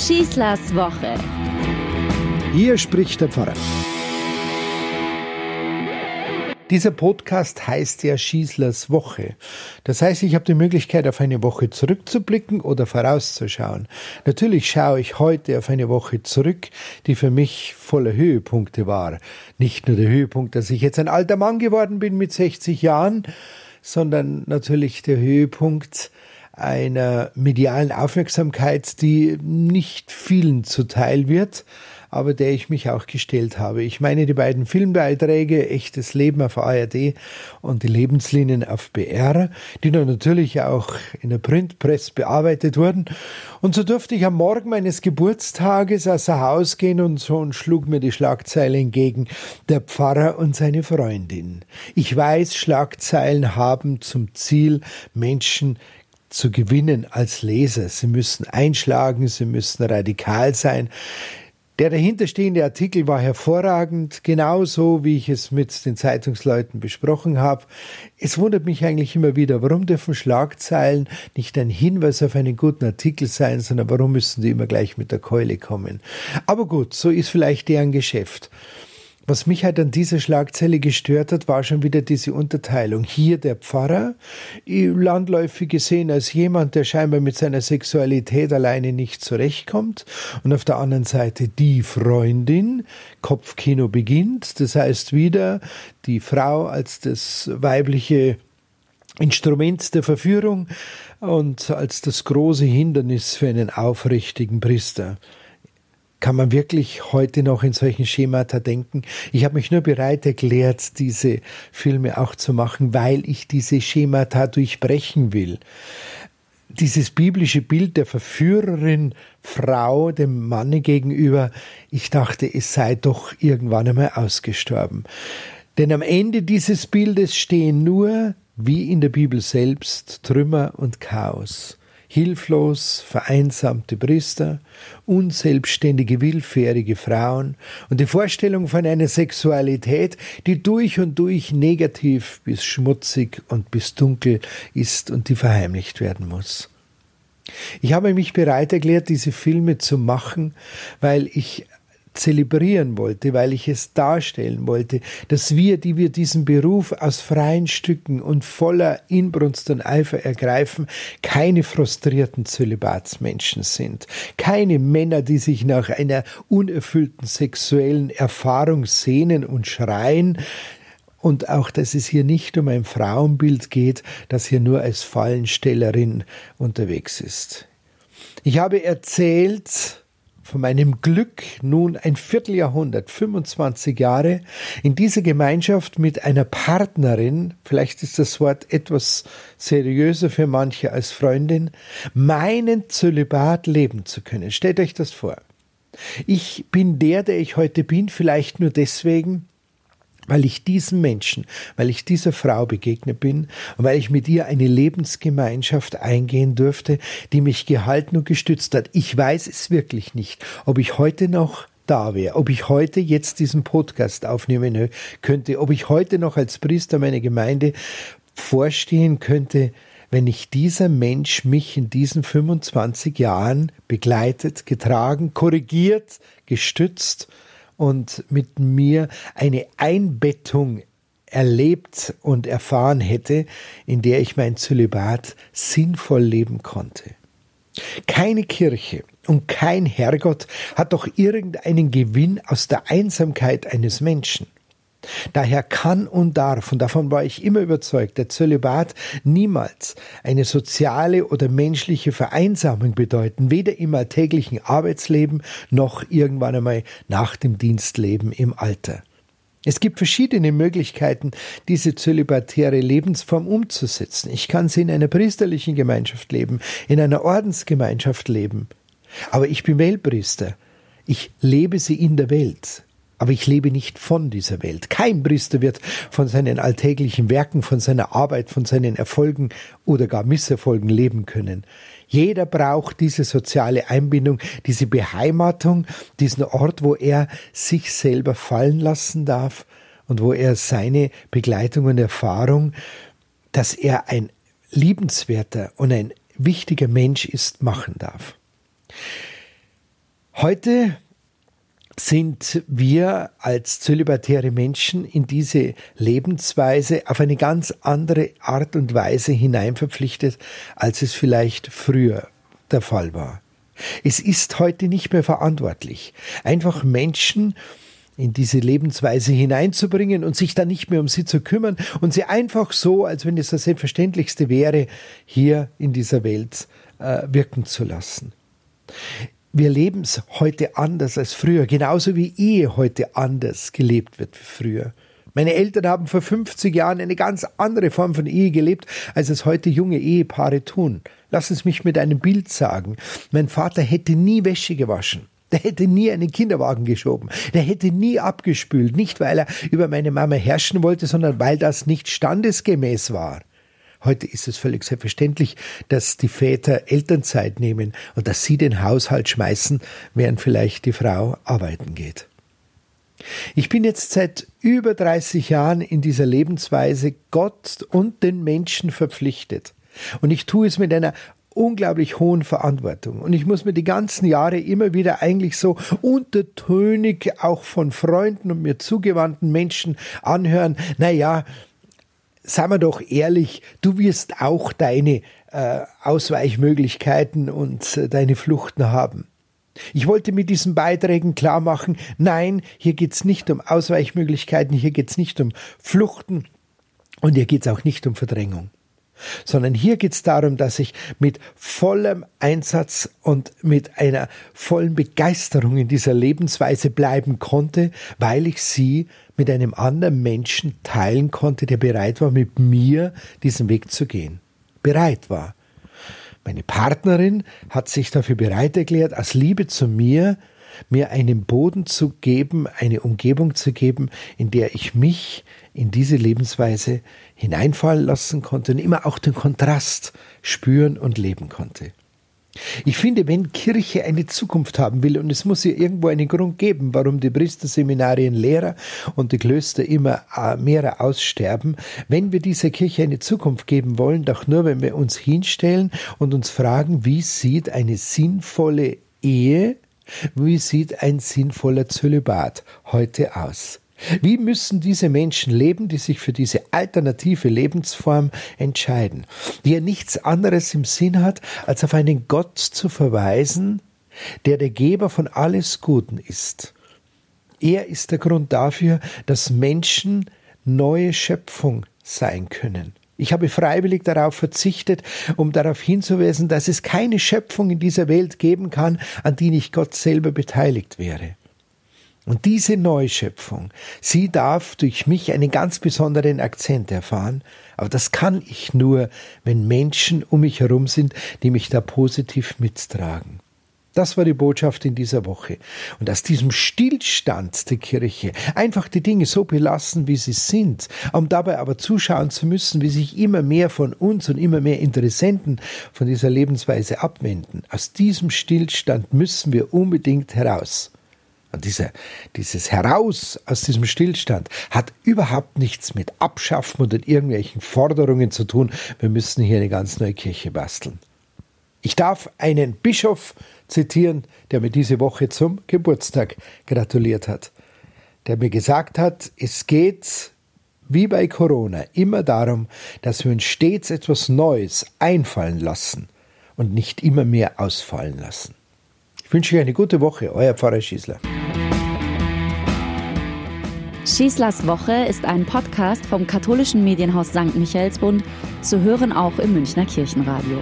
Schießlers Woche. Hier spricht der Pfarrer. Dieser Podcast heißt ja Schießlers Woche. Das heißt, ich habe die Möglichkeit, auf eine Woche zurückzublicken oder vorauszuschauen. Natürlich schaue ich heute auf eine Woche zurück, die für mich voller Höhepunkte war. Nicht nur der Höhepunkt, dass ich jetzt ein alter Mann geworden bin mit 60 Jahren, sondern natürlich der Höhepunkt, einer medialen Aufmerksamkeit, die nicht vielen zuteil wird, aber der ich mich auch gestellt habe. Ich meine die beiden Filmbeiträge Echtes Leben auf ARD und die Lebenslinien auf BR, die dann natürlich auch in der Printpress bearbeitet wurden. Und so durfte ich am Morgen meines Geburtstages außer Haus gehen und so und schlug mir die Schlagzeile entgegen, der Pfarrer und seine Freundin. Ich weiß, Schlagzeilen haben zum Ziel, Menschen zu gewinnen als Leser. Sie müssen einschlagen, sie müssen radikal sein. Der dahinterstehende Artikel war hervorragend, genauso wie ich es mit den Zeitungsleuten besprochen habe. Es wundert mich eigentlich immer wieder, warum dürfen Schlagzeilen nicht ein Hinweis auf einen guten Artikel sein, sondern warum müssen die immer gleich mit der Keule kommen. Aber gut, so ist vielleicht deren Geschäft. Was mich halt an dieser Schlagzeile gestört hat, war schon wieder diese Unterteilung. Hier der Pfarrer, landläufig gesehen als jemand, der scheinbar mit seiner Sexualität alleine nicht zurechtkommt. Und auf der anderen Seite die Freundin, Kopfkino beginnt. Das heißt wieder die Frau als das weibliche Instrument der Verführung und als das große Hindernis für einen aufrichtigen Priester. Kann man wirklich heute noch in solchen Schemata denken? Ich habe mich nur bereit erklärt, diese Filme auch zu machen, weil ich diese Schemata durchbrechen will. Dieses biblische Bild der Verführerin Frau dem Manne gegenüber, ich dachte, es sei doch irgendwann einmal ausgestorben. Denn am Ende dieses Bildes stehen nur, wie in der Bibel selbst, Trümmer und Chaos hilflos vereinsamte Priester, unselbstständige, willfährige Frauen und die Vorstellung von einer Sexualität, die durch und durch negativ bis schmutzig und bis dunkel ist und die verheimlicht werden muss. Ich habe mich bereit erklärt, diese Filme zu machen, weil ich zelebrieren wollte, weil ich es darstellen wollte, dass wir, die wir diesen Beruf aus freien Stücken und voller Inbrunst und Eifer ergreifen, keine frustrierten Zölibatsmenschen sind, keine Männer, die sich nach einer unerfüllten sexuellen Erfahrung sehnen und schreien, und auch, dass es hier nicht um ein Frauenbild geht, das hier nur als Fallenstellerin unterwegs ist. Ich habe erzählt, von meinem Glück nun ein Vierteljahrhundert, 25 Jahre, in dieser Gemeinschaft mit einer Partnerin, vielleicht ist das Wort etwas seriöser für manche als Freundin, meinen Zölibat leben zu können. Stellt euch das vor. Ich bin der, der ich heute bin, vielleicht nur deswegen, weil ich diesem Menschen, weil ich dieser Frau begegnet bin und weil ich mit ihr eine Lebensgemeinschaft eingehen durfte, die mich gehalten und gestützt hat. Ich weiß es wirklich nicht, ob ich heute noch da wäre, ob ich heute jetzt diesen Podcast aufnehmen könnte, ob ich heute noch als Priester meiner Gemeinde vorstehen könnte, wenn nicht dieser Mensch mich in diesen 25 Jahren begleitet, getragen, korrigiert, gestützt und mit mir eine Einbettung erlebt und erfahren hätte, in der ich mein Zölibat sinnvoll leben konnte. Keine Kirche und kein Herrgott hat doch irgendeinen Gewinn aus der Einsamkeit eines Menschen. Daher kann und darf, und davon war ich immer überzeugt, der Zölibat niemals eine soziale oder menschliche Vereinsamung bedeuten, weder im alltäglichen Arbeitsleben noch irgendwann einmal nach dem Dienstleben im Alter. Es gibt verschiedene Möglichkeiten, diese zölibatäre Lebensform umzusetzen. Ich kann sie in einer priesterlichen Gemeinschaft leben, in einer Ordensgemeinschaft leben. Aber ich bin Weltpriester. Ich lebe sie in der Welt aber ich lebe nicht von dieser Welt. Kein Priester wird von seinen alltäglichen Werken, von seiner Arbeit, von seinen Erfolgen oder gar Misserfolgen leben können. Jeder braucht diese soziale Einbindung, diese Beheimatung, diesen Ort, wo er sich selber fallen lassen darf und wo er seine Begleitung und Erfahrung, dass er ein liebenswerter und ein wichtiger Mensch ist, machen darf. Heute sind wir als zölibatäre Menschen in diese Lebensweise auf eine ganz andere Art und Weise hineinverpflichtet, als es vielleicht früher der Fall war. Es ist heute nicht mehr verantwortlich, einfach Menschen in diese Lebensweise hineinzubringen und sich dann nicht mehr um sie zu kümmern und sie einfach so, als wenn es das Selbstverständlichste wäre, hier in dieser Welt äh, wirken zu lassen. Wir leben es heute anders als früher, genauso wie Ehe heute anders gelebt wird wie früher. Meine Eltern haben vor 50 Jahren eine ganz andere Form von Ehe gelebt, als es heute junge Ehepaare tun. Lass es mich mit einem Bild sagen. Mein Vater hätte nie Wäsche gewaschen. Der hätte nie einen Kinderwagen geschoben. Der hätte nie abgespült. Nicht, weil er über meine Mama herrschen wollte, sondern weil das nicht standesgemäß war. Heute ist es völlig selbstverständlich, dass die Väter Elternzeit nehmen und dass sie den Haushalt schmeißen, während vielleicht die Frau arbeiten geht. Ich bin jetzt seit über 30 Jahren in dieser Lebensweise Gott und den Menschen verpflichtet. Und ich tue es mit einer unglaublich hohen Verantwortung. Und ich muss mir die ganzen Jahre immer wieder eigentlich so untertönig auch von Freunden und mir zugewandten Menschen anhören, na ja, seien wir doch ehrlich, du wirst auch deine äh, Ausweichmöglichkeiten und äh, deine Fluchten haben. Ich wollte mit diesen Beiträgen klar machen, nein, hier geht's nicht um Ausweichmöglichkeiten, hier geht's nicht um Fluchten und hier geht's auch nicht um Verdrängung sondern hier geht es darum, dass ich mit vollem Einsatz und mit einer vollen Begeisterung in dieser Lebensweise bleiben konnte, weil ich sie mit einem anderen Menschen teilen konnte, der bereit war, mit mir diesen Weg zu gehen. Bereit war. Meine Partnerin hat sich dafür bereit erklärt, aus Liebe zu mir, mir einen Boden zu geben, eine Umgebung zu geben, in der ich mich in diese Lebensweise hineinfallen lassen konnte und immer auch den Kontrast spüren und leben konnte. Ich finde, wenn Kirche eine Zukunft haben will, und es muss ja irgendwo einen Grund geben, warum die Priesterseminarien leerer und die Klöster immer äh, mehr aussterben, wenn wir dieser Kirche eine Zukunft geben wollen, doch nur, wenn wir uns hinstellen und uns fragen, wie sieht eine sinnvolle Ehe, wie sieht ein sinnvoller Zölibat heute aus? Wie müssen diese Menschen leben, die sich für diese alternative Lebensform entscheiden, die ja nichts anderes im Sinn hat, als auf einen Gott zu verweisen, der der Geber von alles Guten ist. Er ist der Grund dafür, dass Menschen neue Schöpfung sein können. Ich habe freiwillig darauf verzichtet, um darauf hinzuweisen, dass es keine Schöpfung in dieser Welt geben kann, an die nicht Gott selber beteiligt wäre. Und diese Neuschöpfung, sie darf durch mich einen ganz besonderen Akzent erfahren, aber das kann ich nur, wenn Menschen um mich herum sind, die mich da positiv mittragen. Das war die Botschaft in dieser Woche. Und aus diesem Stillstand der Kirche einfach die Dinge so belassen, wie sie sind, um dabei aber zuschauen zu müssen, wie sich immer mehr von uns und immer mehr Interessenten von dieser Lebensweise abwenden. Aus diesem Stillstand müssen wir unbedingt heraus. Und diese, dieses Heraus aus diesem Stillstand hat überhaupt nichts mit Abschaffen oder irgendwelchen Forderungen zu tun. Wir müssen hier eine ganz neue Kirche basteln. Ich darf einen Bischof zitieren, der mir diese Woche zum Geburtstag gratuliert hat, der mir gesagt hat, es geht wie bei Corona immer darum, dass wir uns stets etwas Neues einfallen lassen und nicht immer mehr ausfallen lassen. Ich wünsche euch eine gute Woche, euer Pfarrer Schießler. Schießlers Woche ist ein Podcast vom katholischen Medienhaus St. Michaelsbund, zu hören auch im Münchner Kirchenradio.